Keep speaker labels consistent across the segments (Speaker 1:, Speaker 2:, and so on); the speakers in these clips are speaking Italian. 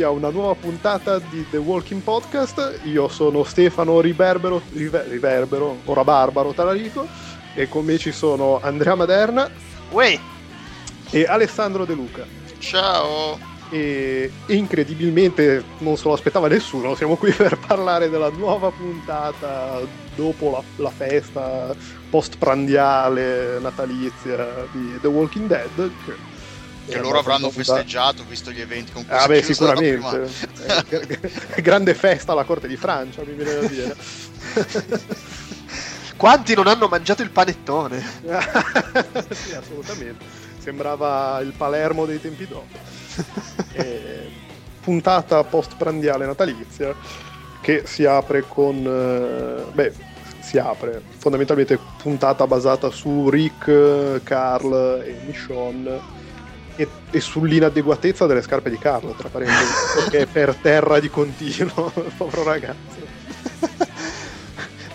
Speaker 1: benvenuti a una nuova puntata di The Walking Podcast. Io sono Stefano Riverbero, River, Riverbero ora Barbaro Talarico, e con me ci sono Andrea Maderna
Speaker 2: Uè.
Speaker 1: e Alessandro De Luca.
Speaker 3: Ciao!
Speaker 1: E incredibilmente non se lo aspettava nessuno, siamo qui per parlare della nuova puntata dopo la, la festa post-prandiale natalizia di The Walking Dead. Che,
Speaker 3: che loro avranno festeggiato visto gli eventi con cui
Speaker 1: ah,
Speaker 3: si
Speaker 1: beh, sicuramente. Eh, grande festa alla corte di Francia, mi viene da dire.
Speaker 2: Quanti non hanno mangiato il panettone?
Speaker 1: sì, assolutamente. Sembrava il Palermo dei tempi dopo. E, puntata post-prandiale natalizia che si apre con... eh, beh, si apre fondamentalmente puntata basata su Rick, Carl e Michonne e, e sull'inadeguatezza delle scarpe di Carlo, tra parentesi, perché è per terra di continuo, povero ragazzo.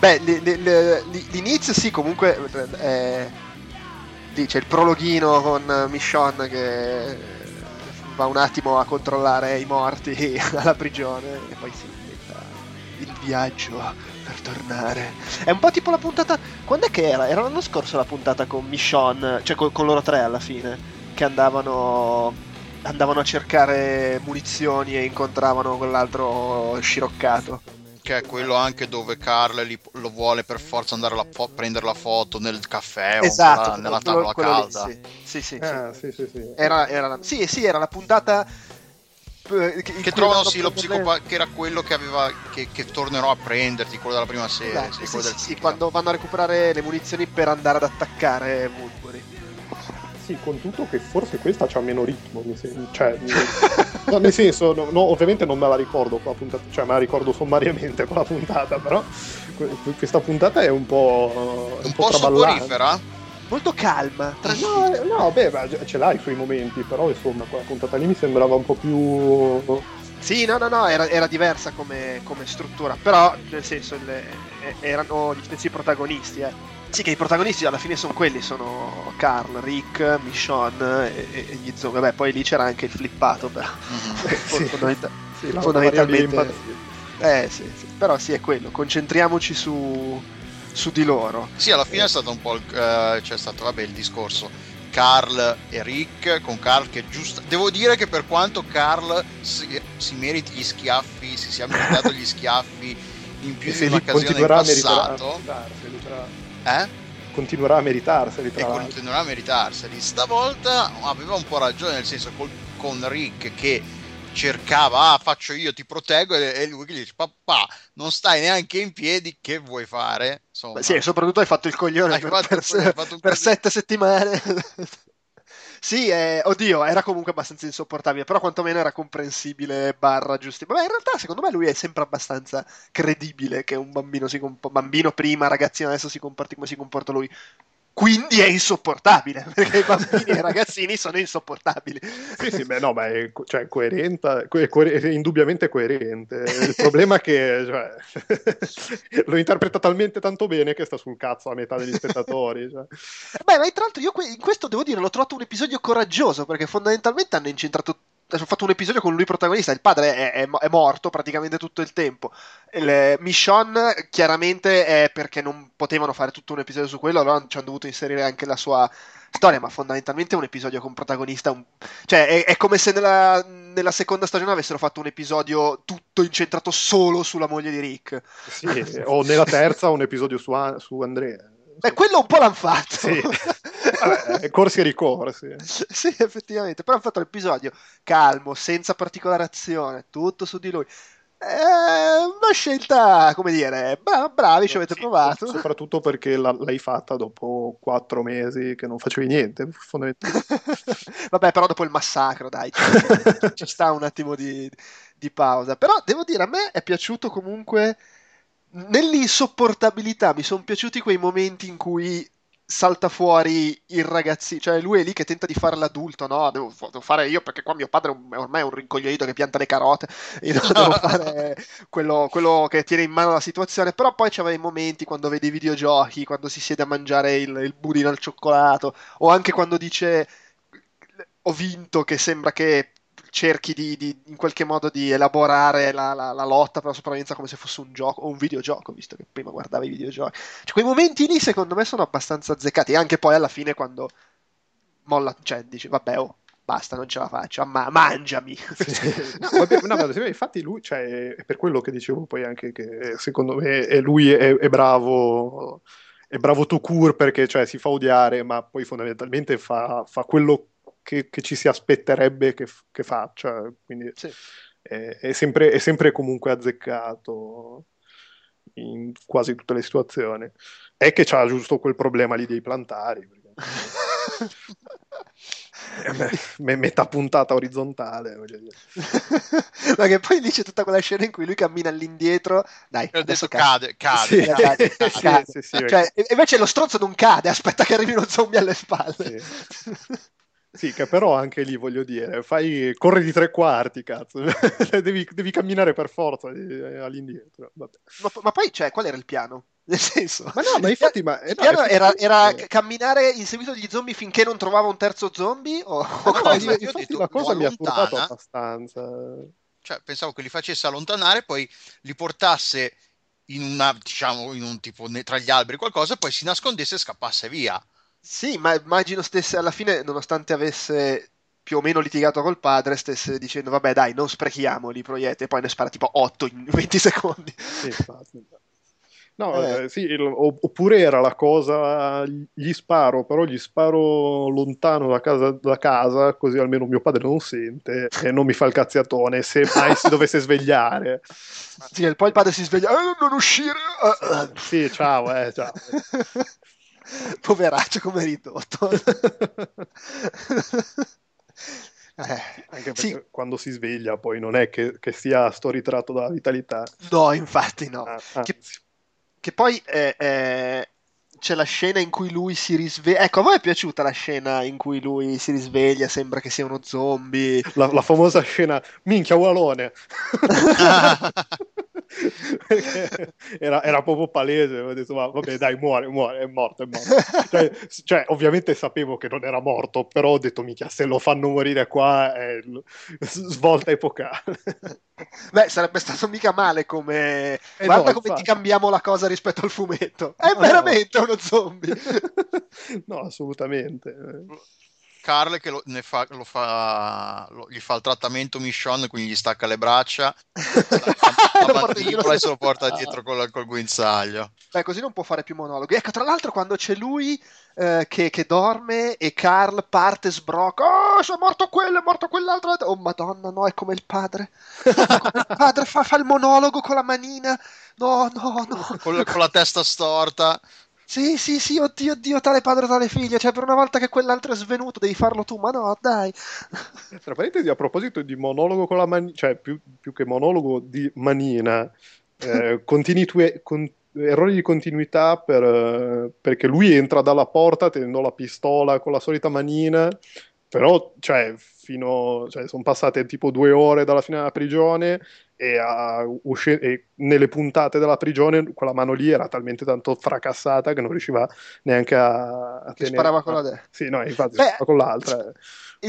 Speaker 2: Beh, li- li- li- l'inizio sì, comunque eh, lì c'è il prologhino con Michonne che va un attimo a controllare i morti alla prigione e poi si diventa il viaggio per tornare. È un po' tipo la puntata... Quando è che era? Era l'anno scorso la puntata con Michonne, cioè con, con loro tre alla fine, che andavano andavano a cercare munizioni e incontravano quell'altro sciroccato.
Speaker 3: Che è quello anche dove Carl li- lo vuole per forza andare a fo- prendere la foto nel caffè
Speaker 2: Esatto,
Speaker 3: o nella, nella
Speaker 2: quello-
Speaker 3: tavola
Speaker 2: quello lì,
Speaker 3: calda.
Speaker 2: sì, sì, sì, sì.
Speaker 1: Ah, sì, sì, sì.
Speaker 2: Era, era la, sì, sì, era la puntata
Speaker 3: Che trovano sì lo psicopatico che era quello che aveva che, che tornerò a prenderti, quello della prima serie.
Speaker 2: Esatto,
Speaker 3: sì,
Speaker 2: sì, sì, quando vanno a recuperare le munizioni per andare ad attaccare Woodbury.
Speaker 1: Sì, con tutto che forse questa c'ha meno ritmo, mi sembra. Cioè, no, nel senso, no, no, ovviamente non me la ricordo quella puntata, cioè me la ricordo sommariamente quella puntata, però que- questa puntata è un po',
Speaker 3: un po'
Speaker 1: traballante.
Speaker 3: soporifera.
Speaker 2: Molto calma, tranquilla.
Speaker 1: No, eh, no, beh, ma ce l'hai i suoi momenti, però insomma, quella puntata lì mi sembrava un po' più...
Speaker 2: Sì, no, no, no, era, era diversa come, come struttura, però nel senso le- erano gli stessi protagonisti, eh. Sì, che i protagonisti alla fine sono quelli, sono Carl, Rick, Michonne e, e- e gli zombie. Vabbè, poi lì c'era anche il flippato, però.
Speaker 3: Mhm.
Speaker 1: Sì.
Speaker 2: Fondamenta-
Speaker 1: Sì,
Speaker 2: Fondamentalmente- eh, sì, sì, però sì, è quello, concentriamoci su, su di loro.
Speaker 3: Sì, alla fine è stato un po' il, eh, c'è stato vabbè, il discorso Carl e Rick con Carl che giusto devo dire che per quanto Carl si, si meriti gli schiaffi si sia meritato gli schiaffi in più
Speaker 1: E
Speaker 3: di un'occasione in passato
Speaker 1: meritarseli, tra-
Speaker 3: eh?
Speaker 1: continuerà a meritarseli,
Speaker 3: e
Speaker 1: tra l'altro.
Speaker 3: continuerà a meritarseli stavolta aveva un po' ragione nel senso col- con Rick che cercava ah faccio io ti proteggo e, e lui gli dice papà non stai neanche in piedi che vuoi fare insomma
Speaker 2: Beh, sì, e soprattutto hai fatto il coglione per,
Speaker 3: fatto
Speaker 2: per per sette settimane. sì, eh, oddio, era comunque abbastanza insopportabile, però quantomeno era comprensibile, barra giusti. Ma in realtà, secondo me, lui è sempre abbastanza credibile che un bambino si comp- bambino prima, ragazzino adesso si comporti come si comporta lui. Quindi è insopportabile, perché i bambini e i ragazzini sono insopportabili.
Speaker 1: Sì, sì, beh, no, ma è, co- cioè, coerente, co- è indubbiamente coerente. Il problema è che cioè, lo interpreta talmente tanto bene che sta sul cazzo a metà degli spettatori. cioè.
Speaker 2: Beh, ma tra l'altro io que- in questo devo dire l'ho trovato un episodio coraggioso perché fondamentalmente hanno incentrato. Hanno fatto un episodio con lui protagonista. Il padre è, è- è morto praticamente tutto il tempo. Il, Michonne chiaramente è perché non potevano fare tutto un episodio su quello, allora ci hanno dovuto inserire anche la sua storia. Ma fondamentalmente è un episodio con protagonista. un- Cioè, è, è come se nella, nella seconda stagione avessero fatto un episodio tutto incentrato solo sulla moglie di Rick.
Speaker 1: Sì, o nella terza un episodio su, su Andrea.
Speaker 2: Beh, quello un po' l'hanno fatto.
Speaker 1: Sì. Vabbè, corsi e ricorsi.
Speaker 2: sì, effettivamente. Però hanno fatto l'episodio calmo, senza particolare azione, tutto su di lui. È una scelta, come dire, bra- bravi, ci avete
Speaker 1: Sì,
Speaker 2: provato.
Speaker 1: Soprattutto perché la- l'hai fatta dopo quattro mesi che non facevi niente, fondamentalmente.
Speaker 2: Vabbè, però dopo il massacro, dai, ci, ci sta un attimo di, di pausa. Però devo dire, a me è piaciuto comunque. Nell'insopportabilità mi sono piaciuti quei momenti in cui salta fuori il ragazzino, cioè lui è lì che tenta di fare l'adulto, no, devo, devo fare io perché qua mio padre è un- è ormai un rincoglionito che pianta le carote, io devo fare quello, quello che tiene in mano la situazione, però poi c'aveva i momenti quando vede i videogiochi, quando si siede a mangiare il, il budino al cioccolato, o anche quando dice ho vinto, che sembra che cerchi di, di, in qualche modo di elaborare la, la, la, lotta per la sopravvivenza come se fosse un gioco o un videogioco, visto che prima guardavi i videogiochi. Cioè, quei momenti lì secondo me sono abbastanza azzeccati, anche poi alla fine quando molla, cioè dici vabbè oh, basta, non ce la faccio, ma mangiami.
Speaker 1: Sì. No, no, infatti lui, cioè, è per quello che dicevo poi anche che secondo me è, lui è, è bravo è bravo to cure perché cioè, si fa odiare, ma poi fondamentalmente fa, fa quello che, che, ci si aspetterebbe che, che faccia. Quindi sì. è, è, sempre, è, sempre, comunque azzeccato in quasi tutte le situazioni. È che c'ha giusto quel problema lì dei plantari. metà puntata orizzontale.
Speaker 2: Ma che poi dice tutta quella scena in cui lui cammina all'indietro. Dai,
Speaker 3: adesso cade, cade.
Speaker 2: Cade, cade. Sì, sì, cioè, invece lo stronzo non cade, aspetta che arrivi uno zombie alle spalle.
Speaker 1: Sì, che però anche lì voglio dire, fai, corri di tre quarti, cazzo, devi, devi, camminare per forza eh, all'indietro.
Speaker 2: Ma, ma, poi, cioè, qual era il piano? Nel senso,
Speaker 1: ma no, ma infatti, ma,
Speaker 2: eh, no, era, era, camminare in seguito agli zombie finché non trovava un terzo zombie? O,
Speaker 1: o no, cosa? Io, infatti, detto, la cosa mi ha turbato abbastanza.
Speaker 3: Cioè, pensavo che li facesse allontanare, poi li portasse in una, diciamo, in un tipo tra gli alberi qualcosa, poi si nascondesse e scappasse via.
Speaker 2: Sì, ma immagino stesse alla fine, nonostante avesse più o meno litigato col padre, stesse dicendo vabbè dai, non sprechiamoli i proiettili, e poi ne spara tipo 8 in 20 secondi.
Speaker 1: Sì, infatti. No, eh. Eh, sì, il, oppure era la cosa, gli sparo, però gli sparo lontano da casa, da casa, così almeno mio padre non sente e non mi fa il cazziatone se mai si dovesse svegliare.
Speaker 2: Sì, poi il padre si sveglia, eh, non uscire!
Speaker 1: sì, ciao, eh, ciao.
Speaker 2: Poveraccio come ridotto.
Speaker 1: Eh, Anche perché sì. quando si sveglia poi non è che, che sia sto ritratto dalla vitalità.
Speaker 2: No, infatti no. Ah, che, che, poi eh, eh, c'è la scena in cui lui si risveglia. Ecco, a voi è piaciuta la scena in cui lui si risveglia, sembra che sia uno zombie?
Speaker 1: La, la famosa scena, minchia, ualone. Era, era, proprio palese. Ho detto, ma vabbè, dai, muore, muore, è morto, è morto. cioè, cioè, ovviamente sapevo che non era morto, però ho detto, minchia, se lo fanno morire qua è svolta epocale.
Speaker 2: Beh, sarebbe stato mica male come... Eh Guarda no, come infatti. ti cambiamo la cosa rispetto al fumetto. È no, veramente no. uno zombie.
Speaker 1: no, assolutamente.
Speaker 3: Carl che lo, fa, lo fa, lo, gli fa il trattamento Michonne, quindi gli stacca le braccia, la, la mandibola e se lo porta dietro col, col, guinzaglio.
Speaker 2: Beh, così non può fare più monologhi. Ecco, tra l'altro quando c'è lui eh, che, che, dorme e Carl parte sbrocca, oh, è morto quello, è morto quell'altro. Oh, madonna, no, è come il padre. Come il padre fa, fa il monologo con la manina. No, no, no.
Speaker 3: Con, con la testa storta.
Speaker 2: Sì, sì, sì, oddio, oddio, tale padre, tale figlio. Cioè, per una volta che quell'altro è svenuto, devi farlo tu. Ma no, dai.
Speaker 1: Tra parentesi, a proposito di monologo con la manina, cioè più, più, che monologo di manina, eh, continui- con- errori di continuità per, eh, perché lui entra dalla porta tenendo la pistola con la solita manina, però, cioè, fino, cioè, sono passate tipo due ore dalla fine della prigione e, usci- e, nelle puntate della prigione quella mano lì era talmente tanto fracassata che non riusciva neanche a, a
Speaker 2: tenere. Sparava con la destra.
Speaker 1: Sì, no, infatti Beh, con l'altra.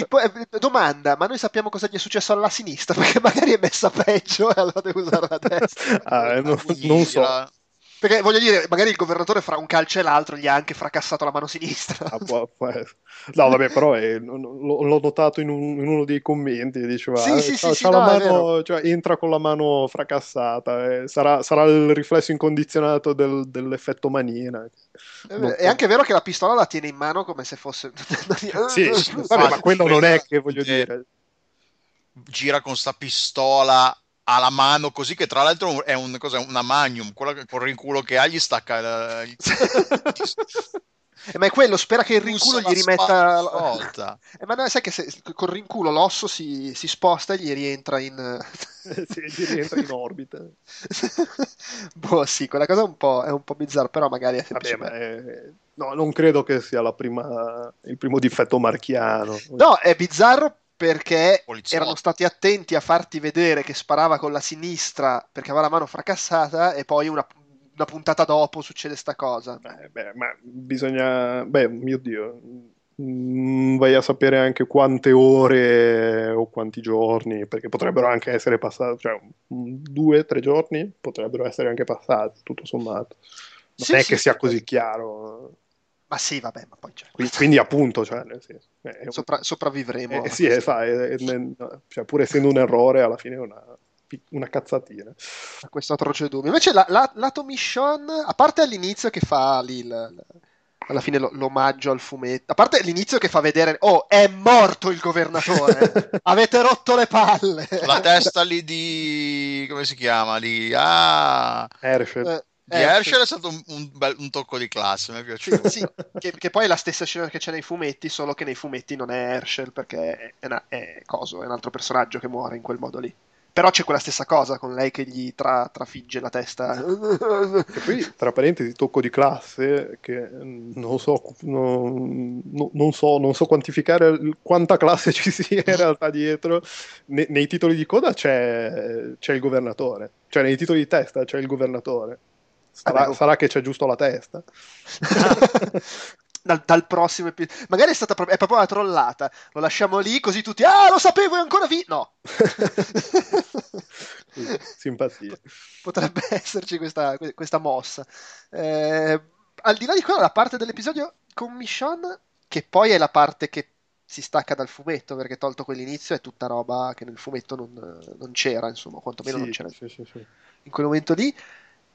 Speaker 2: Po- eh, domanda, ma noi sappiamo cosa gli è successo alla sinistra? Perché magari è messa peggio e allora deve usare la destra.
Speaker 1: ah, eh, non, non so.
Speaker 2: Perché voglio dire, magari il governatore fra un calcio e l'altro gli ha anche fracassato la mano sinistra.
Speaker 1: Ah, può, può no, vabbè, però è, l'ho notato in, un, in, uno dei commenti. Diceva, sì, sì, sì, sì no, mano, cioè, entra con la mano fracassata. Eh, sarà, sarà, il riflesso incondizionato del, dell'effetto manina.
Speaker 2: Eh, è anche vero che la pistola la tiene in mano come se fosse.
Speaker 1: sì, vabbè, ma quello non è che voglio dire.
Speaker 3: Gira con sta pistola ha la mano così che tra l'altro è un, una magnum, quella che col rinculo che ha gli stacca la,
Speaker 2: eh, ma è quello, spera che il rinculo gli rimetta eh, ma no, sai che se, col rinculo l'osso si, si, sposta e gli rientra in
Speaker 1: sì, gli rientra in orbita.
Speaker 2: boh, sì, quella cosa è un po', è un po bizzarra, però magari è
Speaker 1: semplicemente... Vabbè, no, non credo che sia la prima, il primo difetto marchiano.
Speaker 2: No, è bizzarro perché Poliziotto. erano stati attenti a farti vedere che sparava con la sinistra perché aveva la mano fracassata e poi una, una puntata dopo succede sta cosa.
Speaker 1: Beh, beh, ma bisogna... Beh, mio Dio, mm, vai a sapere anche quante ore o quanti giorni, perché potrebbero anche essere passati, cioè un- due, tre giorni potrebbero essere anche passati, tutto sommato. Non
Speaker 2: Sì,
Speaker 1: è
Speaker 2: sì,
Speaker 1: che sia
Speaker 2: sì.
Speaker 1: così chiaro.
Speaker 2: Ma sì, vabbè, ma poi cioè,
Speaker 1: Quindi, quindi appunto, cioè, nel senso, è un-
Speaker 2: sopra- sopravvivremo.
Speaker 1: eh, sì, è, fa- è- è- cioè, pur essendo un errore, alla fine è una, una cazzatina.
Speaker 2: a questo atroce dubbio. Invece la, la, lato Michonne, a parte all'inizio che fa lì il- alla fine lo- l'omaggio al fumetto, a parte l'inizio che fa vedere, oh, è morto il governatore, avete rotto le palle.
Speaker 3: La testa lì di... come si chiama? Lì? Ah...
Speaker 1: Herschel.
Speaker 2: Eh,
Speaker 3: Di
Speaker 2: eh,
Speaker 3: Herschel è stato un, un bel- un tocco di classe, mi è piaciuto.
Speaker 2: Sì, che, che poi è la stessa scena che c'è nei fumetti, solo che nei fumetti non è Herschel perché è, una- è coso, è un altro personaggio che muore in quel modo lì. Però c'è quella stessa cosa con lei che gli tra- trafigge la testa.
Speaker 1: E poi, tra parentesi, tocco di classe che non so, non, no- non so, non so quantificare quanta classe ci sia in realtà dietro. Ne- nei titoli di coda c'è, c'è il governatore, cioè nei titoli di testa c'è il governatore. Sarà, sarà che c'è giusto la testa.
Speaker 2: dal, dal prossimo episodio. Magari è stata proprio, è proprio una trollata. Lo lasciamo lì così tutti. Ah, lo sapevo, è ancora vi. No.
Speaker 1: Simpatia.
Speaker 2: Potrebbe esserci questa, questa mossa. Eh, al di là di quello, la parte dell'episodio con Michonne, che poi è la parte che si stacca dal fumetto, perché tolto quell'inizio è tutta roba che nel fumetto non, non c'era, insomma, quantomeno non
Speaker 1: Sì,
Speaker 2: c'era
Speaker 1: sì, sì, sì.
Speaker 2: in quel momento lì.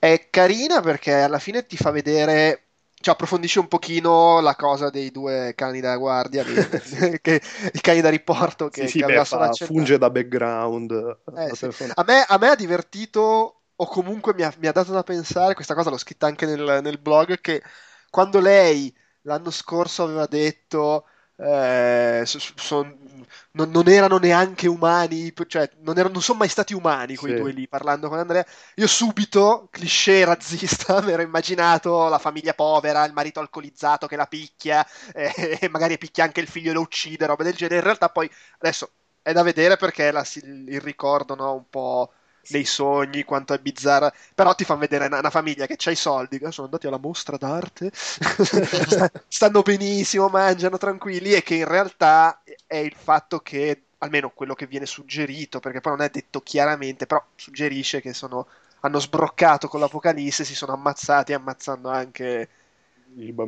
Speaker 2: È carina perché alla fine ti fa vedere, cioè approfondisce un pochino la cosa dei due cani da guardia, che, i cani da riporto che,
Speaker 1: Sì, sì,
Speaker 2: che
Speaker 1: beh, fa- funge da background.
Speaker 2: Eh, sì. A me, a me ha divertito, o comunque mi ha, mi ha dato da pensare, questa cosa l'ho scritta anche nel, nel blog, che quando lei l'anno scorso aveva detto eh, so- son- non, non erano neanche umani, cioè non, erano- non sono mai stati umani quei
Speaker 1: Sì.
Speaker 2: due lì, parlando con Andrea, io subito, cliché razzista, mi ero immaginato la famiglia povera, il marito alcolizzato che la picchia, eh, e magari picchia anche il figlio e lo uccide, roba del genere. In realtà poi, adesso, è da vedere perché la- il ricordo, no, un po' nei sogni, quanto è bizzarra, però ti fanno vedere una, una famiglia che ha i soldi, che sono andati alla mostra d'arte, stanno benissimo, mangiano tranquilli e che in realtà è il fatto che, almeno quello che viene suggerito, perché poi non è detto chiaramente, però suggerisce che sono, hanno sbroccato con l'Apocalisse, si sono ammazzati ammazzando anche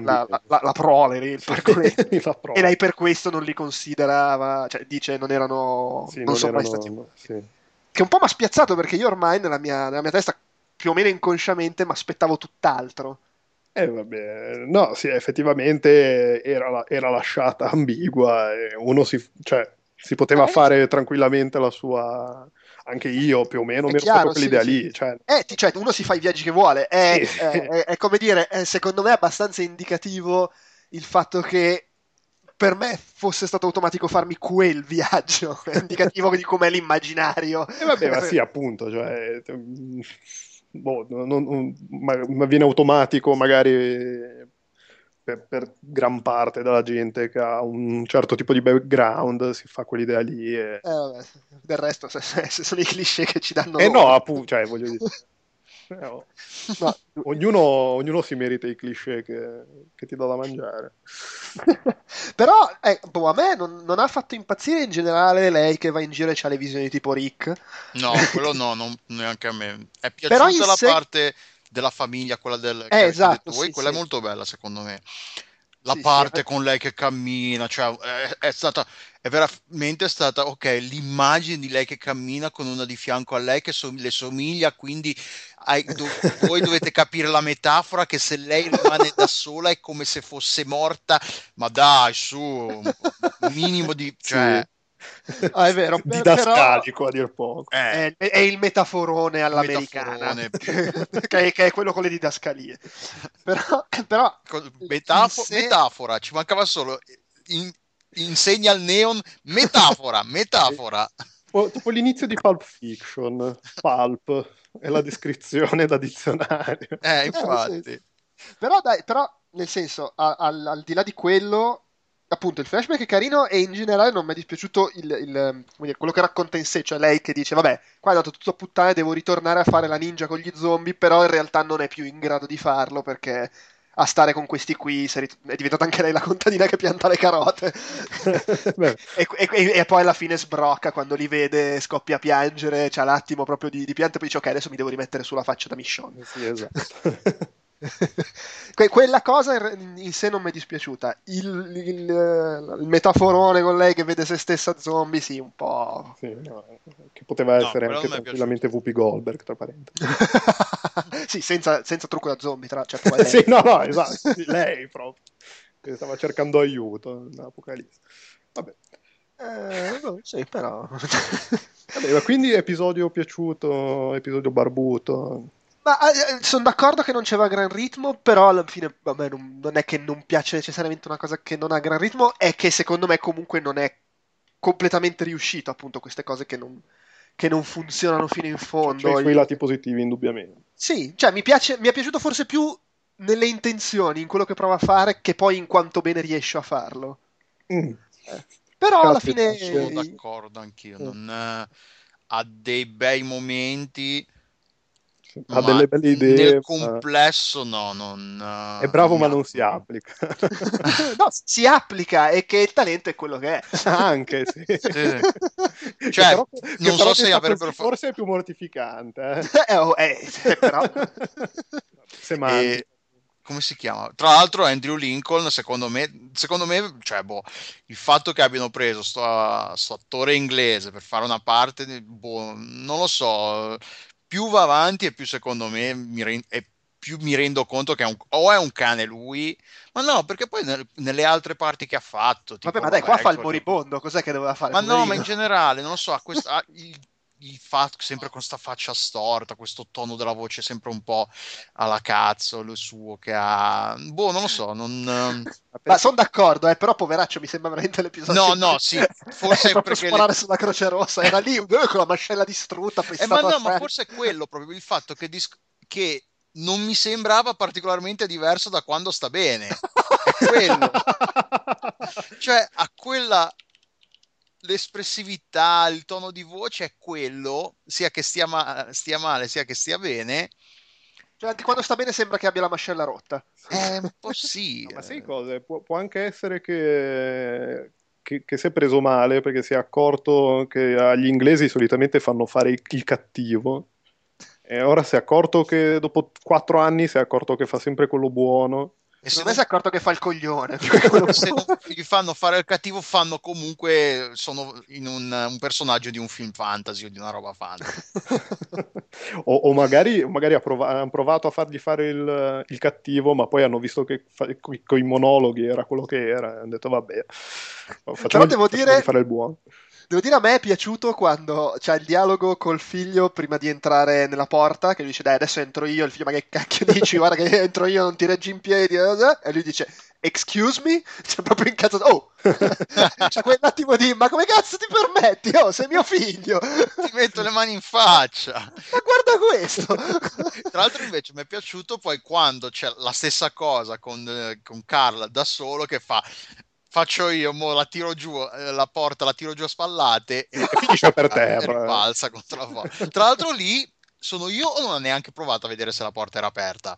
Speaker 2: la, la, la- la prole, il
Speaker 1: prova.
Speaker 2: E lei per questo non li considerava, cioè dice non erano,
Speaker 1: Sì,
Speaker 2: non,
Speaker 1: non
Speaker 2: sono mai
Speaker 1: erano-
Speaker 2: stati
Speaker 1: sì.
Speaker 2: Che un po' mi ha spiazzato perché io ormai nella mia, nella mia testa, più o meno inconsciamente, mi aspettavo tutt'altro.
Speaker 1: Eh, vabbè, no, sì, effettivamente era, era lasciata ambigua uno si, cioè, si poteva
Speaker 2: Eh,
Speaker 1: fare tranquillamente la sua... Anche io più o meno
Speaker 2: È
Speaker 1: mi ero fatto quell'idea
Speaker 2: sì,
Speaker 1: lì, cioè,
Speaker 2: Eh, cioè, uno si fa i viaggi che vuole. È,
Speaker 1: Sì.
Speaker 2: è- è- è come dire, è, secondo me, abbastanza indicativo il fatto che per me fosse stato automatico farmi quel viaggio. È indicativo di com'è l'immaginario.
Speaker 1: E vabbè, ma sì, appunto, cioè, boh, non- non- ma, ma viene automatico magari per, per gran parte della gente che ha un certo tipo di background, si fa quell'idea lì. E...
Speaker 2: Eh, vabbè, del resto, se, se- se sono i cliché che ci danno
Speaker 1: Eh
Speaker 2: loro.
Speaker 1: no, appunto, cioè, voglio dire, eh, oh,
Speaker 2: No,
Speaker 1: ognuno, ognuno si merita i cliché che, che ti dà da mangiare.
Speaker 2: Però eh, boh, a me non, non ha fatto impazzire in generale lei che va in giro e ha le visioni tipo Rick.
Speaker 3: No, quello no, non- neanche a me. È
Speaker 2: Però
Speaker 3: piaciuta la
Speaker 2: sé-
Speaker 3: parte della famiglia, quella del
Speaker 2: Eh, esatto,
Speaker 3: voi,
Speaker 2: sì,
Speaker 3: quella
Speaker 2: sì.
Speaker 3: è molto bella secondo me. La
Speaker 2: Sì, sì,
Speaker 3: parte
Speaker 2: eh.
Speaker 3: con lei che cammina, cioè è, è stata, è veramente stata, ok, l'immagine di lei che cammina con una di fianco a lei che som- le somiglia, quindi hai- do- voi dovete capire la metafora che se lei rimane da sola è come se fosse morta, ma dai, su, un minimo di... Cioè,
Speaker 2: Ah, è vero,
Speaker 1: Didascalico a dir poco.
Speaker 3: eh,
Speaker 2: È, è il metaforone all'americana,
Speaker 3: metaforone.
Speaker 2: che, è, che è quello con le didascalie. Però, però
Speaker 3: metafo-
Speaker 2: sé-
Speaker 3: metafora, ci mancava solo in- insegna al neon metafora, metafora.
Speaker 1: Tipo, tipo l'inizio di Pulp Fiction, Pulp, è la descrizione da dizionario.
Speaker 3: Eh, infatti.
Speaker 2: Però dai, però nel senso, a- al, al di là di quello, appunto, il flashback è carino e in generale non mi è dispiaciuto il, il, come dire, quello che racconta in sé, cioè lei che dice, vabbè, qua è andato tutto a puttane, devo ritornare a fare la ninja con gli zombie, però in realtà non è più in grado di farlo perché a stare con questi qui, è diventata anche lei la contadina che pianta le carote. e, e, e, poi alla fine sbrocca quando li vede, scoppia a piangere, c'ha l'attimo proprio di, di pianta e poi dice ok adesso mi devo rimettere sulla faccia da Michonne.
Speaker 1: Sì, esatto.
Speaker 2: que- quella cosa in, sé non mi è dispiaciuta. Il, il, il, metaforone con lei che vede se stessa zombie, sì, un po'.
Speaker 1: Sì, no, che poteva no, essere anche tranquillamente VP Goldberg, tra parentesi.
Speaker 2: sì, senza, senza, trucco da zombie, tra
Speaker 1: cioè, sì, no, no, esatto, lei proprio. Che stava cercando aiuto in Apocalisse. Vabbè.
Speaker 2: Eh, no, sì, però.
Speaker 1: Vabbè, quindi episodio piaciuto, episodio barbuto.
Speaker 2: Ma eh, sono d'accordo che non c'era gran ritmo, però alla fine, vabbè, non, non, è che non piace necessariamente una cosa che non ha gran ritmo, è che secondo me comunque non è completamente riuscito, appunto, queste cose che non, che non funzionano fino in fondo.
Speaker 1: C'è i suoi lati positivi, indubbiamente.
Speaker 2: Sì, cioè mi, piace, mi è piaciuto forse più nelle intenzioni, in quello che prova a fare, che poi in quanto bene riesce a farlo. Mm. Eh. Però alla fine...
Speaker 3: Sono d'accordo anch'io, mm. non, eh, ha dei bei momenti
Speaker 1: ha delle belle idee.
Speaker 3: Nel complesso, no, non.
Speaker 1: È bravo, ma non si applica.
Speaker 2: no, si applica e che il talento è quello che è.
Speaker 1: Anche, sì. sì.
Speaker 3: Cioè, però, non so se avrebbero
Speaker 1: fatto. Forse è più mortificante. Eh?
Speaker 2: eh, oh, eh però.
Speaker 1: se mangi
Speaker 3: come si chiama? Tra l'altro Andrew Lincoln, secondo me, secondo me cioè, boh, il fatto che abbiano preso sto, sto attore inglese per fare una parte, boh, non lo so, più va avanti e più secondo me mi, rend- più mi rendo conto che è un, o è un cane lui, ma no, perché poi nel, nelle altre parti che ha fatto...
Speaker 2: Tipo, vabbè, ma dai, qua fa il moribondo, cos'è che doveva fare?
Speaker 3: Ma no, ma in generale, non lo so, questo, ha il, il fatto sempre con questa faccia storta, questo tono della voce sempre un po' alla cazzo, il suo che ha... Boh, non lo so, non...
Speaker 2: Ma sono d'accordo, eh, però poveraccio mi sembra veramente l'episodio.
Speaker 3: No, no, sì, forse
Speaker 2: è perché sparare le... sulla Croce Rossa, era lì con la mascella distrutta.
Speaker 3: Eh, ma no, ma forse è quello proprio il fatto che, dis... che non mi sembrava particolarmente diverso da quando sta bene. È quello. cioè, a quella l'espressività, il tono di voce è quello, sia che stia, ma- stia male, sia che stia bene
Speaker 2: cioè, anche quando sta bene sembra che abbia la mascella rotta.
Speaker 3: È un po' sì.
Speaker 1: no, ma sai cosa? Può, può anche essere che, che, che, si è preso male perché si è accorto che agli inglesi solitamente fanno fare il, il cattivo. E ora si è accorto che dopo quattro anni si è accorto che fa sempre quello buono.
Speaker 2: E se non si è accorto che fa il coglione.
Speaker 3: se non gli fanno fare il cattivo, fanno comunque. Sono in un, un personaggio di un film fantasy o di una roba fantasy.
Speaker 1: o, o, magari, magari prov- hanno provato a fargli fare il, il, cattivo, ma poi hanno visto che fa- con i monologhi era quello che era. E hanno detto, vabbè, facciamo, devo dire... fare il buono.
Speaker 2: Devo dire, a me è piaciuto quando c'è il dialogo col figlio prima di entrare nella porta, che lui dice, dai, adesso entro io, il figlio, ma che cacchio dici, guarda che entro io, non ti reggi in piedi, e lui dice, excuse me? C'è proprio incazzato, oh! C'è quell'attimo di, ma come cazzo ti permetti? Oh, sei mio figlio!
Speaker 3: Ti metto le mani in faccia!
Speaker 2: Ma guarda questo!
Speaker 3: Tra l'altro invece mi è piaciuto poi quando c'è la stessa cosa con, eh, con Carla da solo che fa faccio io, mo la tiro giù, eh, la porta la tiro giù a spallate
Speaker 1: e finisce per terra.
Speaker 3: Balza contro la porta. Tra l'altro lì sono io o non ha neanche provato a vedere se la porta era aperta?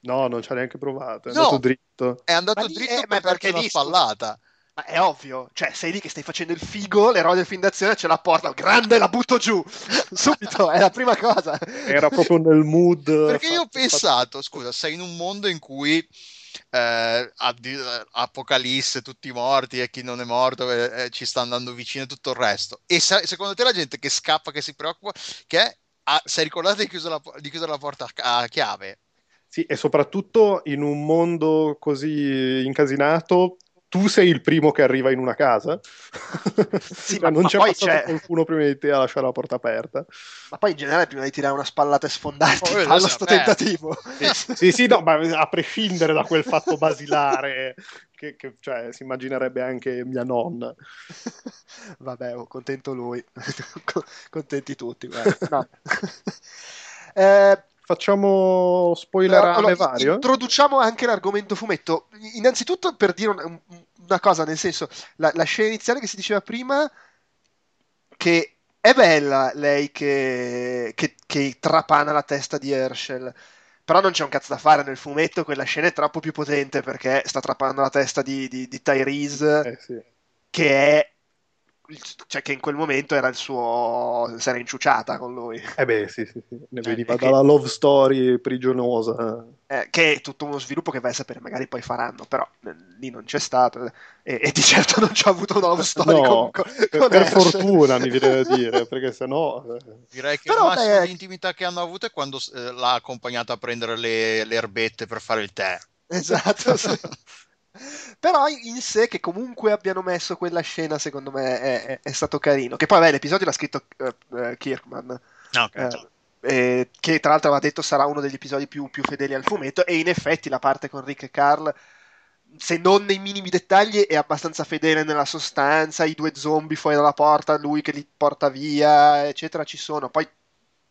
Speaker 1: No, non ci ha neanche provato, è no, andato dritto.
Speaker 3: È andato ma dritto è, per perché una spallata.
Speaker 2: Ma è ovvio, cioè sei lì che stai facendo il figo, l'eroe del film d'azione c'è la porta, grande la butto giù, subito, è la prima cosa.
Speaker 1: Era proprio nel mood.
Speaker 3: Perché io ho pensato, scusa, sei in un mondo in cui eh, Apocalisse, tutti morti e chi non è morto eh, eh, ci sta andando vicino e tutto il resto. E se, secondo te la gente che scappa, che si preoccupa, che è, ah, si è ricordata di di chiudere la porta a chiave?
Speaker 1: Sì, e soprattutto in un mondo così incasinato, tu sei il primo che arriva in una casa. Sì, ma, non ma c'è poi c'è qualcuno prima di te a lasciare la porta aperta.
Speaker 2: Ma poi in generale prima di tirare una spallata e sfondarti oh, allo sto tentativo.
Speaker 1: Sì, sì, sì, no, ma a prescindere da quel fatto basilare che, che cioè, si immaginerebbe anche mia nonna.
Speaker 2: Vabbè, oh, contento lui. Contenti tutti. No. eh,
Speaker 1: Facciamo spoiler allora, vario?
Speaker 2: Introduciamo anche l'argomento fumetto. Innanzitutto per dire una, una cosa, nel senso, la, la, scena iniziale che si diceva prima, che è bella lei che, che, che trapana la testa di Herschel, Però non c'è un cazzo da fare nel fumetto, quella scena è troppo più potente perché sta trappando la testa di, di, di Tyrese,
Speaker 1: Eh, sì.
Speaker 2: che è cioè che in quel momento era il suo si era inciuciata con lui
Speaker 1: Eh beh, sì, sì, sì. Ne
Speaker 3: Eh,
Speaker 1: veniva
Speaker 2: che-
Speaker 1: dalla love story prigionosa.
Speaker 2: eh, che è tutto uno sviluppo che vai a sapere magari poi faranno però eh, lì non c'è stato e, e di certo non c'ha avuto una love story
Speaker 1: No,
Speaker 2: con,
Speaker 1: per,
Speaker 2: con
Speaker 1: per
Speaker 2: Ash.
Speaker 1: fortuna mi viene da dire, perché sennò... eh,
Speaker 3: Direi che
Speaker 2: Però,
Speaker 3: il massimo
Speaker 2: beh,
Speaker 3: di intimità che hanno avuto è quando eh, l'ha accompagnata a prendere le, le erbette per fare il tè.
Speaker 2: esatto sì. però in sé che comunque abbiano messo quella scena secondo me è, è- è stato carino. Che poi vabbè l'episodio l'ha scritto eh, Kirkman.
Speaker 3: No, ok.
Speaker 2: Eh, eh, che tra l'altro aveva detto sarà uno degli episodi più, più fedeli al fumetto e in effetti la parte con Rick e Carl se non nei minimi dettagli è abbastanza fedele nella sostanza i due zombie fuori dalla porta lui che li porta via eccetera ci sono. Poi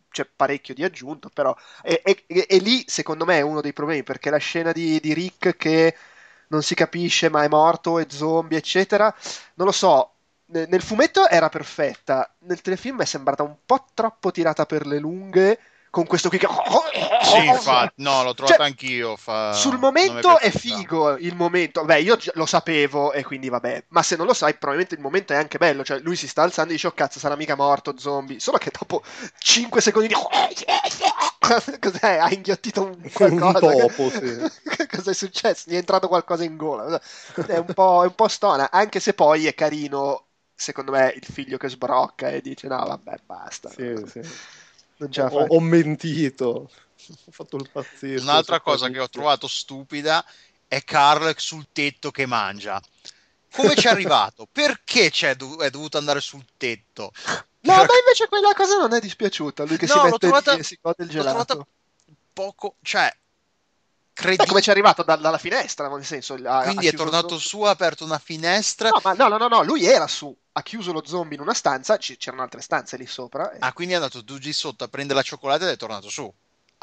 Speaker 2: c'è parecchio di aggiunto però e, e- e- e lì secondo me è uno dei problemi perché la scena di, di Rick che non si capisce ma è morto è zombie eccetera non lo so ne- nel fumetto era perfetta, nel telefilm è sembrata un po' troppo tirata per le lunghe con questo qui che...
Speaker 3: Sì, infatti, no, l'ho trovata
Speaker 2: Cioè,
Speaker 3: anch'io. Fa...
Speaker 2: Sul momento è
Speaker 3: piaciuta.
Speaker 2: figo il momento, beh io lo sapevo e quindi vabbè, ma se non lo sai probabilmente il momento è anche bello, cioè lui si sta alzando e dice oh cazzo sarà mica morto zombie, solo che dopo 5 secondi di... Cos'è? Ha inghiottito un qualcosa?
Speaker 1: Un topo, sì.
Speaker 2: Cosa è successo? Gli è entrato qualcosa in gola. È un po', è un po' stona, anche se poi è carino, secondo me, il figlio che sbrocca e dice no vabbè basta.
Speaker 1: Sì, sì.
Speaker 2: Non ce la
Speaker 1: Ho, ho mentito. Ho fatto il pazzesco.
Speaker 3: Un'altra cosa che ho trovato stupida è Carl sul tetto che mangia. Come ci è arrivato? Perché è dovuto andare sul tetto?
Speaker 2: No, ma invece quella cosa non è dispiaciuta. Lui che
Speaker 3: No,
Speaker 2: si mette
Speaker 3: trovata-
Speaker 2: e si gode il gelato.
Speaker 3: poco, cioè,
Speaker 2: Sai come ci è arrivato Da- dalla finestra, nel senso. ha- ha
Speaker 3: Quindi è
Speaker 2: chiuso il
Speaker 3: tornato su, ha aperto una finestra.
Speaker 2: No, ma no, no, no, no, lui era su. Ha chiuso lo zombie in una stanza, ci- c'erano altre stanze lì sopra. e-
Speaker 3: Ah, quindi è andato giù sotto a prendere la cioccolata ed è tornato su.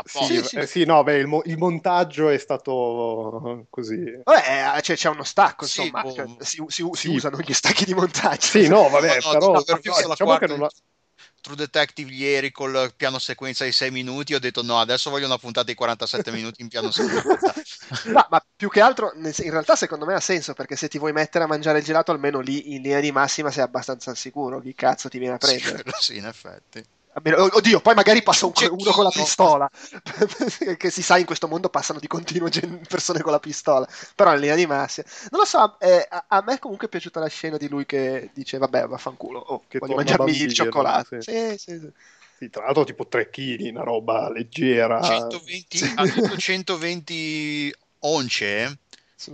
Speaker 1: Sì.
Speaker 2: Sì, sì.
Speaker 1: eh, sì, no, beh, il, mo- il montaggio è stato così.
Speaker 2: Vabbè, eh, c'è, uno stacco,
Speaker 3: Sì,
Speaker 2: insomma.
Speaker 3: boh.
Speaker 2: cioè, si, si- si
Speaker 1: Sì.
Speaker 2: usano gli stacchi di montaggio.
Speaker 1: Sì, no, vabbè,
Speaker 3: No, no,
Speaker 1: però no,
Speaker 3: visto la
Speaker 1: diciamo che
Speaker 3: quarta
Speaker 1: non ha-
Speaker 3: True Detective ieri col piano sequenza di 6 minuti ho detto no, adesso voglio una puntata di 47 minuti in piano sequenza.
Speaker 2: No, ma più che altro, in realtà secondo me ha senso, perché se ti vuoi mettere a mangiare il gelato, almeno lì in linea di massima sei abbastanza al sicuro. Chi cazzo ti viene a
Speaker 3: Sì,
Speaker 2: prendere?
Speaker 3: quello sì, in effetti.
Speaker 2: Almeno- oddio, poi magari passa un- uno con la pistola. che si sa, in questo mondo passano di continuo gen- persone con la pistola. Però in linea di massima. Non lo so, eh, a, a me comunque è piaciuta la scena di lui che dice, vabbè, vaffanculo, oh,
Speaker 1: Che
Speaker 2: voglio mangiarmi
Speaker 1: bambino,
Speaker 2: il cioccolato.
Speaker 1: sì.
Speaker 2: Sì, sì, sì.
Speaker 1: Sì, tra l'altro tipo 3 kg, una roba leggera.
Speaker 3: 120, ha detto 120 once?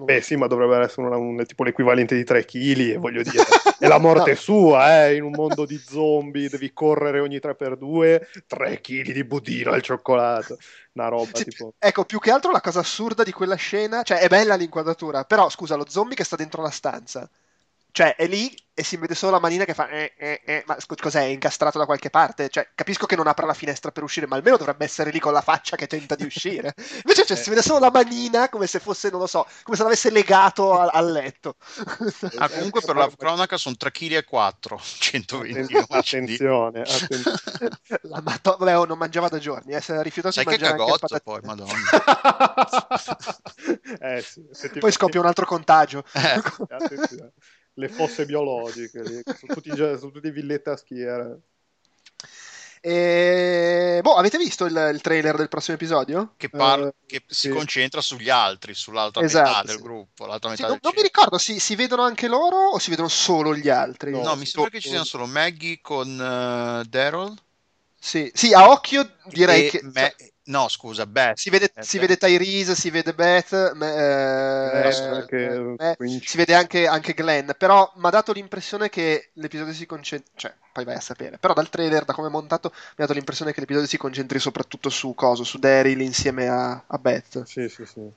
Speaker 1: Beh sì, ma dovrebbe essere una- un- tipo l'equivalente di 3 kg e voglio dire, è la morte sua, eh, in un mondo di zombie, devi correre ogni 3x2, 3 kg di budino al cioccolato, una roba
Speaker 2: Sì,
Speaker 1: tipo...
Speaker 2: Ecco, più che altro la cosa assurda di quella scena, cioè è bella l'inquadratura, però scusa, lo zombie che sta dentro la stanza, cioè è lì e si vede solo la manina che fa, eh, eh, eh, ma cos'è, è incastrato da qualche parte? Cioè, capisco che non apra la finestra per uscire, ma almeno dovrebbe essere lì con la faccia che tenta di uscire. Invece cioè, si vede solo la manina come se fosse, non lo so, come se l'avesse legato al, al letto.
Speaker 3: Ah, comunque per la cronaca sono 3 kg e 4, 120
Speaker 1: Atten-
Speaker 3: once di-
Speaker 1: attenzione, attenzione.
Speaker 2: La Vabbè, oh, non mangiava da giorni, eh, si era rifiutato
Speaker 3: Sai
Speaker 2: di
Speaker 3: che
Speaker 2: mangiare anche
Speaker 3: cagotto
Speaker 2: patatine.
Speaker 3: poi, madonna.
Speaker 1: eh sì.
Speaker 2: Poi scoppia un altro contagio.
Speaker 3: Eh,
Speaker 1: Attenzione. Le fosse biologiche, lì, sono, tutti, sono tutti villette a schiera.
Speaker 2: E... Boh, avete visto il, il trailer del prossimo episodio?
Speaker 3: che, parla,
Speaker 1: Eh,
Speaker 3: che si
Speaker 1: sì.
Speaker 3: concentra sugli altri, sull'altra
Speaker 2: Esatto,
Speaker 3: metà del
Speaker 2: sì.
Speaker 3: gruppo, l'altra
Speaker 2: Sì,
Speaker 3: metà
Speaker 2: non,
Speaker 3: del
Speaker 2: non mi ricordo, si, si vedono anche loro o si vedono solo gli altri?
Speaker 1: No,
Speaker 3: No, mi sembra che ci siano solo Maggie con eh, Daryl
Speaker 2: Sì, sì, a occhio direi
Speaker 3: e
Speaker 2: che...
Speaker 3: Me-
Speaker 2: cioè,
Speaker 3: no, scusa, Beth.
Speaker 2: si vede,
Speaker 3: Eh,
Speaker 2: si
Speaker 3: Beth.
Speaker 2: vede Tyrese, si vede Beth, me- eh,
Speaker 1: anche
Speaker 2: eh,
Speaker 1: Quincy.
Speaker 2: si vede anche, anche Glenn, però mi ha dato l'impressione che l'episodio si concentri, cioè, poi vai a sapere, però dal trailer, da come è montato, mi ha dato l'impressione che l'episodio si concentri soprattutto su Coso, su Daryl insieme a, a Beth,
Speaker 1: Sì, sì, sì.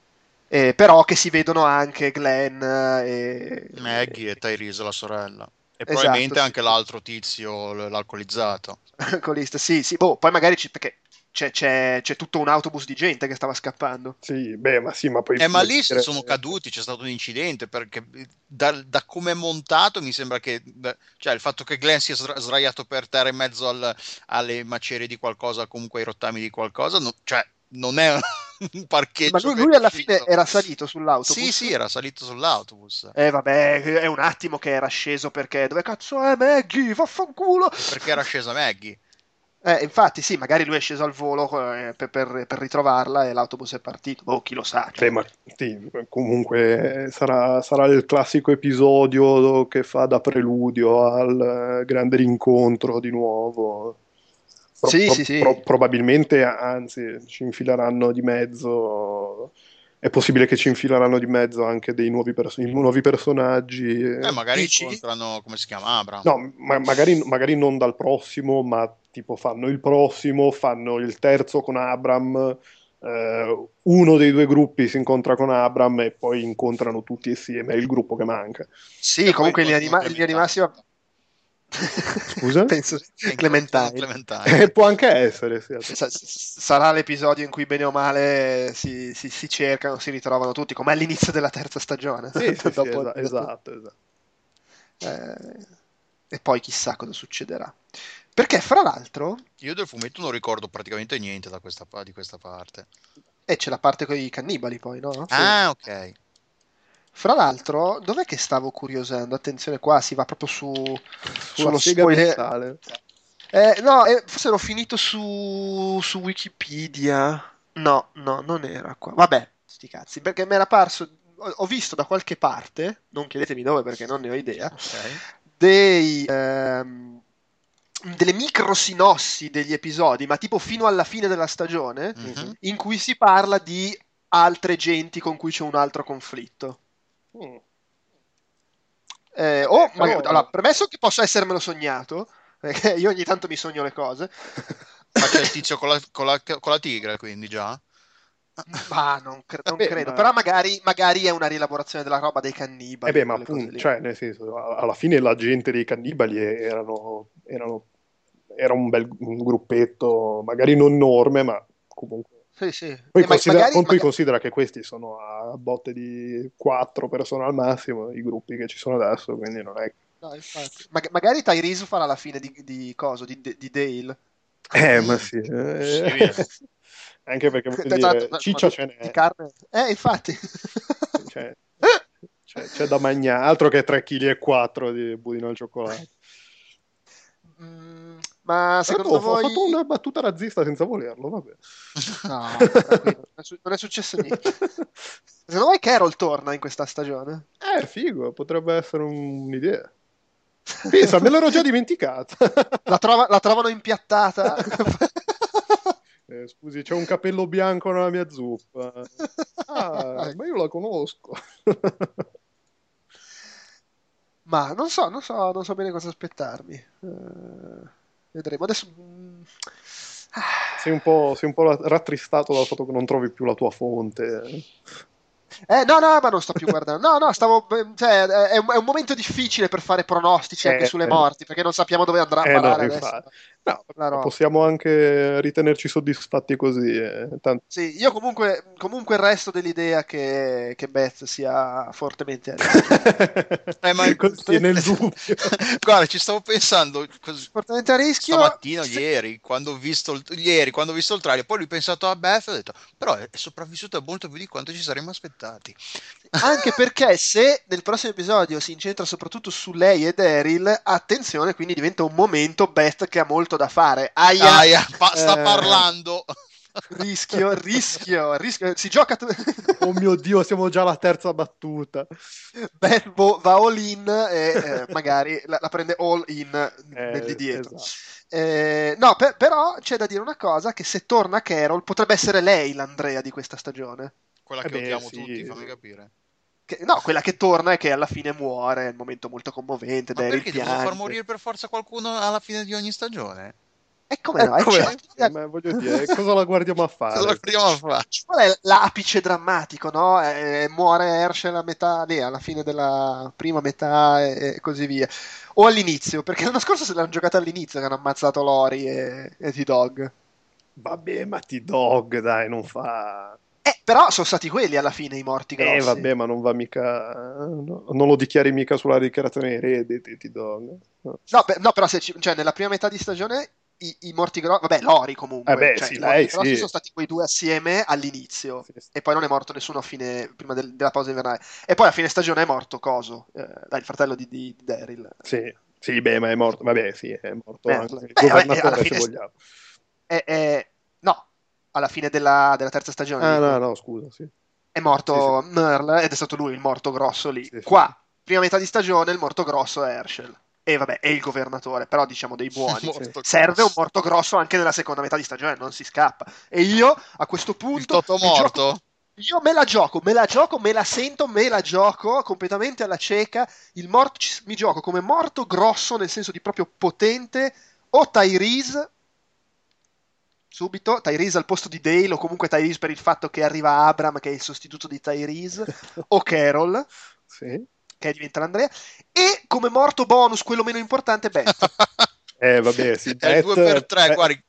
Speaker 2: Eh, però che si vedono anche Glenn e...
Speaker 3: Maggie e Tyrese, la sorella. E
Speaker 2: Esatto,
Speaker 3: probabilmente
Speaker 2: sì.
Speaker 3: anche l'altro tizio, l'alcolizzato.
Speaker 2: alcolista, sì, sì, boh, poi magari ci, perché c'è, c'è, c'è tutto un autobus di gente che stava scappando.
Speaker 1: Sì, beh, ma sì, ma poi...
Speaker 3: Eh, ma lì
Speaker 1: dire-
Speaker 3: sono caduti, c'è stato un incidente, perché da, da come è montato mi sembra che... da- cioè, il fatto che Glenn sia sdra- sdraiato per terra in mezzo al- alle macerie di qualcosa, comunque ai rottami di qualcosa, no- cioè, non è un parcheggio.
Speaker 2: Ma lui, lui alla fine era salito sull'autobus.
Speaker 3: Sì, sì, era salito sull'autobus.
Speaker 2: Eh vabbè, è un attimo che era sceso perché dove cazzo è Maggie? Vaffanculo!
Speaker 3: Perché era scesa Maggie.
Speaker 2: Eh, infatti, sì, magari lui è sceso al volo eh, per, per- per ritrovarla e l'autobus è partito. Oh, chi lo sa. cioè.
Speaker 1: Sì, ma sì, comunque sarà, sarà il classico episodio che fa da preludio al eh, grande rincontro di nuovo. Pro-
Speaker 2: Sì,
Speaker 1: pro-
Speaker 2: sì, sì.
Speaker 1: pro- probabilmente, anzi, ci infileranno di mezzo. È possibile che ci infileranno di mezzo anche dei nuovi, perso- nuovi personaggi.
Speaker 3: Eh, magari
Speaker 2: Dici?
Speaker 3: incontrano, come si chiama, Abram.
Speaker 1: No, ma- magari, magari non dal prossimo, ma tipo fanno il prossimo, fanno il terzo con Abram, eh, uno dei due gruppi si incontra con Abram e poi incontrano tutti insieme, è il gruppo che manca.
Speaker 2: Sì,
Speaker 3: E
Speaker 2: comunque in linea di, ma-
Speaker 3: incontrano
Speaker 2: in linea di massima...
Speaker 1: Scusa?
Speaker 2: Penso Clementine.
Speaker 3: Clementine.
Speaker 1: Eh, può anche essere, sì.
Speaker 2: Sa- sarà l'episodio in cui bene o male si, si- si cercano, si ritrovano tutti, come all'inizio della terza stagione.
Speaker 1: Sì, sì, sì,
Speaker 2: Dopo-
Speaker 1: esa- esatto, esatto.
Speaker 2: Eh, e poi chissà cosa succederà. Perché, fra l'altro,
Speaker 3: Io del fumetto non ricordo praticamente niente da questa, di questa parte.
Speaker 2: e c'è la parte con i cannibali, poi, no?
Speaker 3: Ah, ok.
Speaker 2: Fra l'altro, dov'è che stavo curiosando? Attenzione, qua si va proprio su.
Speaker 1: Sulla
Speaker 2: sullo spoiler.
Speaker 1: mentale.
Speaker 2: Eh, no, eh, forse l'ho finito su, su Wikipedia. No, no, non era qua. Vabbè, sti cazzi, perché mi era parso. Ho, visto da qualche parte, non chiedetemi dove perché non ne ho idea,
Speaker 3: Ok.
Speaker 2: dei, ehm, delle micro sinossi degli episodi, ma tipo fino alla fine della stagione,
Speaker 3: Mhm.
Speaker 2: in cui si parla di altre genti con cui c'è un altro conflitto.
Speaker 1: Mm.
Speaker 2: Eh, o
Speaker 1: però-
Speaker 2: magari- allora, premesso che possa essermelo sognato, perché io ogni tanto mi sogno le cose,
Speaker 3: Ma c'è il tizio con la, con la- con la tigre, quindi già?
Speaker 2: ma non, cre- non
Speaker 1: Vabbè,
Speaker 2: credo.
Speaker 1: ma-
Speaker 2: Però magari, magari è una rielaborazione della roba dei cannibali.
Speaker 1: Eh beh, ma appunto, cioè, nel senso, alla fine la gente dei cannibali erano, erano- era un bel un gruppetto, magari non enorme, ma comunque.
Speaker 2: Sì, sì.
Speaker 1: Poi,
Speaker 2: Eh,
Speaker 1: considera,
Speaker 2: magari-
Speaker 1: poi
Speaker 2: magari-
Speaker 1: considera che questi sono a botte di quattro persone al massimo, i gruppi che ci sono adesso, quindi non è...
Speaker 2: no, infatti. Mag- magari Tyrese farà la fine di, di coso, di, di Dale.
Speaker 1: Eh, ma sì. eh.
Speaker 3: Sì.
Speaker 1: Anche perché voglio
Speaker 2: l'altro,
Speaker 1: dire, ciccia ce n'è,
Speaker 2: carne. Eh, infatti.
Speaker 1: cioè, c'è, c'è da mangiare, altro che 3 kg e 4 di budino al cioccolato.
Speaker 2: Mm, ma secondo
Speaker 1: ho
Speaker 2: voi...
Speaker 1: fatto una battuta razzista senza volerlo, vabbè.
Speaker 2: No, non è successo niente. Secondo voi Carol torna in questa stagione?
Speaker 1: Eh, figo, potrebbe essere un- un'idea. Pensa, me l'ero già dimenticata.
Speaker 2: La, trova- la trovano impiattata?
Speaker 1: Eh, scusi, c'è un capello bianco nella mia zuppa. Ah, ma io la conosco.
Speaker 2: Ma non so, non so, non so bene cosa aspettarmi. Eh, vedremo. Adesso... mm,
Speaker 1: Sei un po', sei un po' rattristato dal fatto che non trovi più la tua fonte.
Speaker 2: Eh, no, no, ma non sto più guardando. No, no, stavo... Cioè, è un, è un momento difficile per fare pronostici anche
Speaker 1: Eh,
Speaker 2: sulle
Speaker 1: eh.
Speaker 2: morti, perché non sappiamo dove andrà a
Speaker 1: Eh, no. No, possiamo anche ritenerci soddisfatti così. eh, tanto-
Speaker 2: Sì, io comunque, comunque resto dell'idea che, che Beth sia fortemente a rischio.
Speaker 3: Eh, ma-
Speaker 1: Così nel dubbio.
Speaker 3: Guarda, ci stavo pensando cos-
Speaker 2: fortemente a rischio.
Speaker 3: stamattina,
Speaker 2: Se-
Speaker 3: ieri, quando ho visto il, ieri, quando ho visto il trailer, poi ho ripensato a Beth e ho detto, però è sopravvissuta molto più di quanto ci saremmo aspettati.
Speaker 2: Anche perché se nel prossimo episodio si incentra soprattutto su lei e Daryl, attenzione, quindi diventa un momento Beth che ha molto da fare. Aia,
Speaker 3: Aia, pa- sta
Speaker 1: Eh.
Speaker 3: parlando.
Speaker 2: rischio, rischio, rischio. Si gioca... t-
Speaker 1: Oh mio Dio, siamo già alla terza battuta.
Speaker 2: Beth vo- va all in e eh, magari la, la prende all in
Speaker 1: Eh,
Speaker 2: nel di dietro.
Speaker 1: esatto.
Speaker 2: Eh, no, per- però c'è da dire una cosa, che se torna Carol potrebbe essere lei l'Andrea di questa stagione.
Speaker 3: Quella
Speaker 1: Eh
Speaker 3: che
Speaker 1: beh,
Speaker 3: odiamo
Speaker 1: sì.
Speaker 3: tutti, fammi capire.
Speaker 2: Che- no, quella che torna e che alla fine muore, è un momento molto commovente,
Speaker 3: Ma perché devono far morire per forza qualcuno alla fine di ogni stagione?
Speaker 2: E come no?
Speaker 3: Eh,
Speaker 2: eh,
Speaker 3: come-
Speaker 2: certo.
Speaker 1: Ma voglio dire, cosa la guardiamo a fare?
Speaker 3: Cosa vogliamo a fare?
Speaker 2: Qual è l'apice drammatico, no? Eh, muore Herschel a metà, lì, alla fine della prima metà e, e così via. O all'inizio, perché l'anno scorso se l'hanno giocata all'inizio che hanno ammazzato Lori e, e T-Dog.
Speaker 1: Vabbè, ma T-Dog, dai, non fa...
Speaker 2: Eh, però sono stati quelli alla fine i morti grossi.
Speaker 1: Eh, vabbè, ma non va mica... no, non lo dichiari mica sulla dichiarazione di redditi, T-Dog. No.
Speaker 2: No, beh, no, però ci- cioè, nella prima metà di stagione i, i morti grossi, vabbè, Lori comunque,
Speaker 1: Eh beh,
Speaker 2: cioè,
Speaker 1: sì,
Speaker 2: i morti grossi
Speaker 1: sì.
Speaker 2: sono stati quei due assieme all'inizio
Speaker 1: Sì, sì.
Speaker 2: e poi non è morto nessuno a fine, prima del- della pausa invernale. E poi a fine stagione è morto Coso, eh, il fratello di, di, di Daryl.
Speaker 1: Sì, sì, beh, ma è morto. Vabbè, sì, è morto
Speaker 2: Merle.
Speaker 1: anche il
Speaker 2: vabbè,
Speaker 1: governatore,
Speaker 2: alla
Speaker 1: se vogliamo.
Speaker 2: È- è- no, alla fine della, della terza stagione
Speaker 1: Ah, no, no, scusa, sì.
Speaker 2: è morto Merle ed è stato lui il morto grosso lì.
Speaker 1: Sì, sì.
Speaker 2: Qua, prima metà di stagione, il morto grosso è Herschel. E vabbè, è il governatore, però diciamo dei buoni.
Speaker 3: Morto
Speaker 2: Serve un morto grosso anche nella seconda metà di stagione, non si scappa. E io a questo punto
Speaker 3: Il Toto
Speaker 2: mi gioco-
Speaker 3: morto?
Speaker 2: io me la gioco, me la gioco, me la sento, me la gioco completamente alla cieca. Il morto, mi gioco come morto grosso, nel senso di proprio potente, o Tyrese, subito, Tyrese al posto di Dale, o comunque Tyrese per il fatto che arriva Abram, che è il sostituto di Tyrese, o Carol,
Speaker 1: Sì.
Speaker 2: che diventa l'Andrea, e come morto bonus, quello meno importante, Beth.
Speaker 1: Eh, vabbè, sì,
Speaker 3: È il
Speaker 1: Beth-
Speaker 3: 2 per 3
Speaker 1: Beh-
Speaker 3: guardi,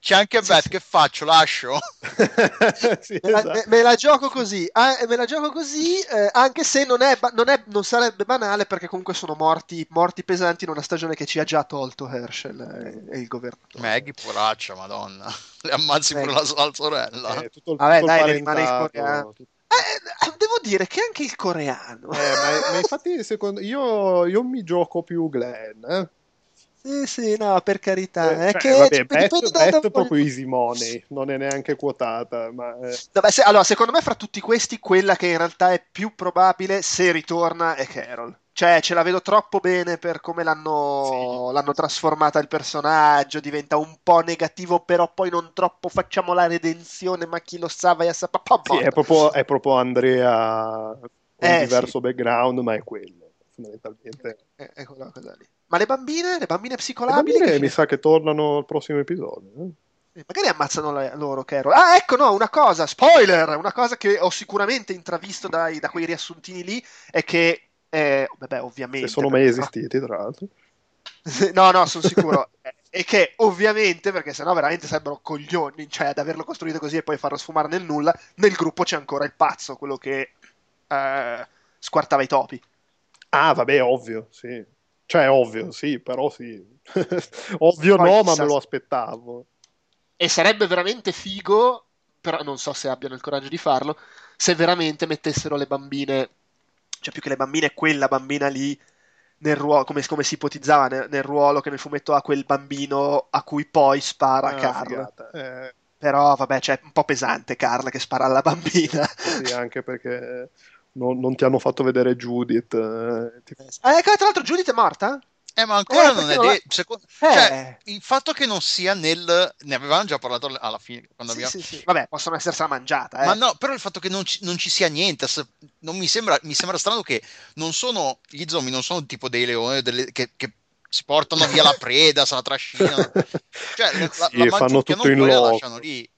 Speaker 3: c'è anche
Speaker 2: Sì,
Speaker 3: Beth,
Speaker 2: sì.
Speaker 3: che faccio? Lascio?
Speaker 1: Sì,
Speaker 2: Me la,
Speaker 1: esatto.
Speaker 2: me- me la gioco così, ah, me la gioco così, eh, anche se non, è, non, è- non sarebbe banale perché comunque sono morti, morti pesanti in una stagione che ci ha già tolto Herschel eh, e il governatore.
Speaker 3: Maggie, poraccia, madonna. Le ammazzi pure
Speaker 2: Maggie.
Speaker 3: la, la sorella.
Speaker 1: Eh, tutto il,
Speaker 2: Vabbè,
Speaker 1: tutto
Speaker 2: dai, rimane il coreano.
Speaker 1: tutto-
Speaker 2: Eh, devo dire che anche il coreano.
Speaker 1: Eh, ma, ma infatti, secondo io, io mi gioco più Glenn. Eh.
Speaker 2: Sì, sì, no, per carità.
Speaker 1: Eh,
Speaker 2: è
Speaker 1: cioè,
Speaker 2: che
Speaker 1: vabbè, Beth,
Speaker 2: dipende da-
Speaker 1: proprio easy money, non è neanche quotata. Ma, eh,
Speaker 2: No, beh, se- allora, secondo me fra tutti questi, quella che in realtà è più probabile se ritorna è Carol. Cioè, ce la vedo troppo bene per come l'hanno, l'hanno trasformata il personaggio, diventa un po' negativo, però poi non troppo facciamo la redenzione, ma chi lo sa, vai a sapere.
Speaker 1: sì, è proprio, è proprio Andrea con
Speaker 2: Eh,
Speaker 1: diverso background, ma è quello, fondamentalmente.
Speaker 2: È, è quella cosa lì. Ma le bambine, le bambine
Speaker 1: Le
Speaker 2: psicolabili,
Speaker 1: bambine
Speaker 2: che
Speaker 1: mi sa che tornano al prossimo episodio. eh.
Speaker 2: Eh, Magari ammazzano le- loro Carol. Ah, ecco, no, una cosa, spoiler! Una cosa che ho sicuramente intravisto dai- da quei riassuntini lì è che, eh, vabbè, ovviamente...
Speaker 1: Se sono mai esistiti, tra l'altro.
Speaker 2: No, no, sono sicuro. Eh, E che ovviamente, perché sennò veramente sarebbero coglioni, cioè ad averlo costruito così e poi farlo sfumare nel nulla, nel gruppo c'è ancora il pazzo, quello che eh, squartava i topi.
Speaker 1: Ah, vabbè, ovvio, sì. Cioè, ovvio, sì, però sì. ovvio
Speaker 2: Poi
Speaker 1: no, ma me lo aspettavo.
Speaker 2: E sarebbe veramente figo, però non so se abbiano il coraggio di farlo, se veramente mettessero le bambine, cioè più che le bambine, quella bambina lì nel ruolo, come, come si ipotizzava nel, nel ruolo che nel fumetto ha quel bambino a cui poi spara
Speaker 1: Ah,
Speaker 2: Carl.
Speaker 1: Eh,
Speaker 2: Però vabbè, cioè, è un po' pesante Carl che spara alla bambina.
Speaker 1: sì, anche perché non, non ti hanno fatto vedere Judith. eh, ti-
Speaker 2: Ah, ecco, tra l'altro Judith è morta?
Speaker 3: Eh, ma ancora
Speaker 2: Eh,
Speaker 3: non è
Speaker 2: non la-
Speaker 3: detto. secondo-
Speaker 2: Eh,
Speaker 3: Cioè, il fatto che non sia nel. Ne avevamo già parlato alla fine. Quando
Speaker 2: sì,
Speaker 3: abbiamo...
Speaker 2: sì, sì. Vabbè, possono essersela mangiata, eh.
Speaker 3: Ma no, però il fatto che non ci, non ci sia niente, se- non mi sembra, mi sembra strano che non sono gli zombie, non sono tipo dei leoni delle- che, che si portano via la preda, se la trascinano. Cioè, la,
Speaker 1: Sì,
Speaker 3: la
Speaker 1: fanno tutto in
Speaker 3: e la
Speaker 1: loco.
Speaker 3: lasciano lì.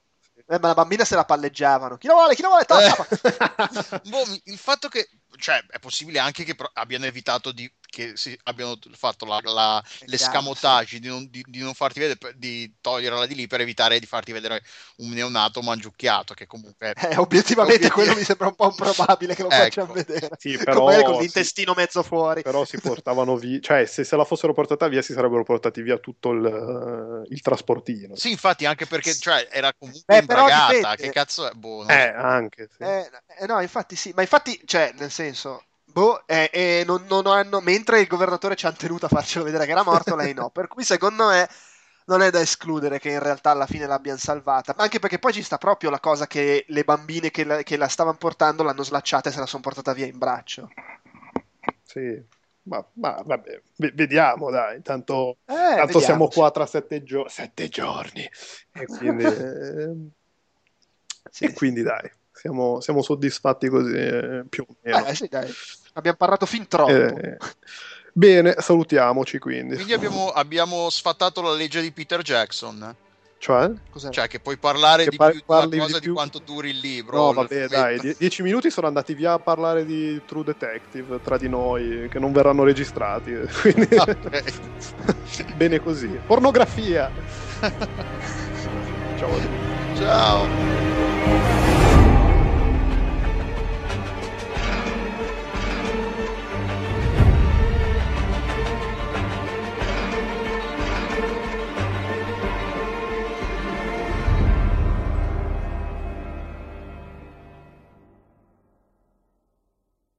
Speaker 2: Eh, ma la bambina se la palleggiavano. Chi lo vuole? Chi lo vuole? Toppa!
Speaker 3: Boh, mi- il fatto che, cioè, è possibile anche che abbiano evitato di che si abbiano fatto la, la- l'escamotage di, non, di- di non farti vedere, di toglierla di lì per evitare di farti vedere un neonato mangiucchiato, che comunque
Speaker 2: Eh, obiettivamente
Speaker 3: Obiettiv-
Speaker 2: quello mi sembra un po' improbabile che lo
Speaker 3: Ecco.
Speaker 2: facciano vedere.
Speaker 1: Sì,
Speaker 2: Con-
Speaker 1: però,
Speaker 2: magari con
Speaker 1: sì.
Speaker 2: l'intestino mezzo fuori.
Speaker 1: Però si portavano via, cioè se se la fossero portata via si sarebbero portati via tutto il, il trasportino.
Speaker 3: Sì, infatti, anche perché cioè, era comunque
Speaker 2: Beh, però
Speaker 3: imbragata.
Speaker 2: dipende.
Speaker 3: Che cazzo è? Boh, non
Speaker 1: Eh,
Speaker 3: so.
Speaker 1: anche. Sì.
Speaker 2: Eh, eh, no, infatti sì, ma infatti, cioè, nel senso, boh, eh, eh, non, non hanno, mentre il governatore ci ha tenuto a farcelo vedere che era morto, lei no. Per cui secondo me non è da escludere che in realtà alla fine l'abbiano salvata. Anche perché poi ci sta proprio la cosa che le bambine che la, che la stavano portando l'hanno slacciata e se la sono portata via in braccio.
Speaker 1: Sì. Ma, ma vabbè, v- vediamo dai, tanto,
Speaker 2: Eh,
Speaker 1: tanto siamo qua tra sette, gio- sette giorni. E quindi, eh,
Speaker 2: Sì,
Speaker 1: e quindi dai, siamo, siamo soddisfatti così eh, più o meno.
Speaker 2: Eh, sì, dai. Abbiamo parlato fin troppo.
Speaker 1: Eh, bene, salutiamoci quindi.
Speaker 3: Quindi abbiamo, abbiamo sfatato la legge di Peter Jackson.
Speaker 1: Cioè?
Speaker 2: Cos'è?
Speaker 3: Cioè, che puoi parlare
Speaker 1: Che
Speaker 3: di
Speaker 1: par-
Speaker 3: più di una
Speaker 1: di
Speaker 3: cosa di,
Speaker 1: più-
Speaker 3: quanto duri il libro.
Speaker 1: No, vabbè, dai, die- dieci minuti sono andati via a parlare di True Detective tra di noi, che non verranno registrati. Quindi,
Speaker 3: Ok.
Speaker 1: bene così. Pornografia! Ciao.
Speaker 3: Ciao.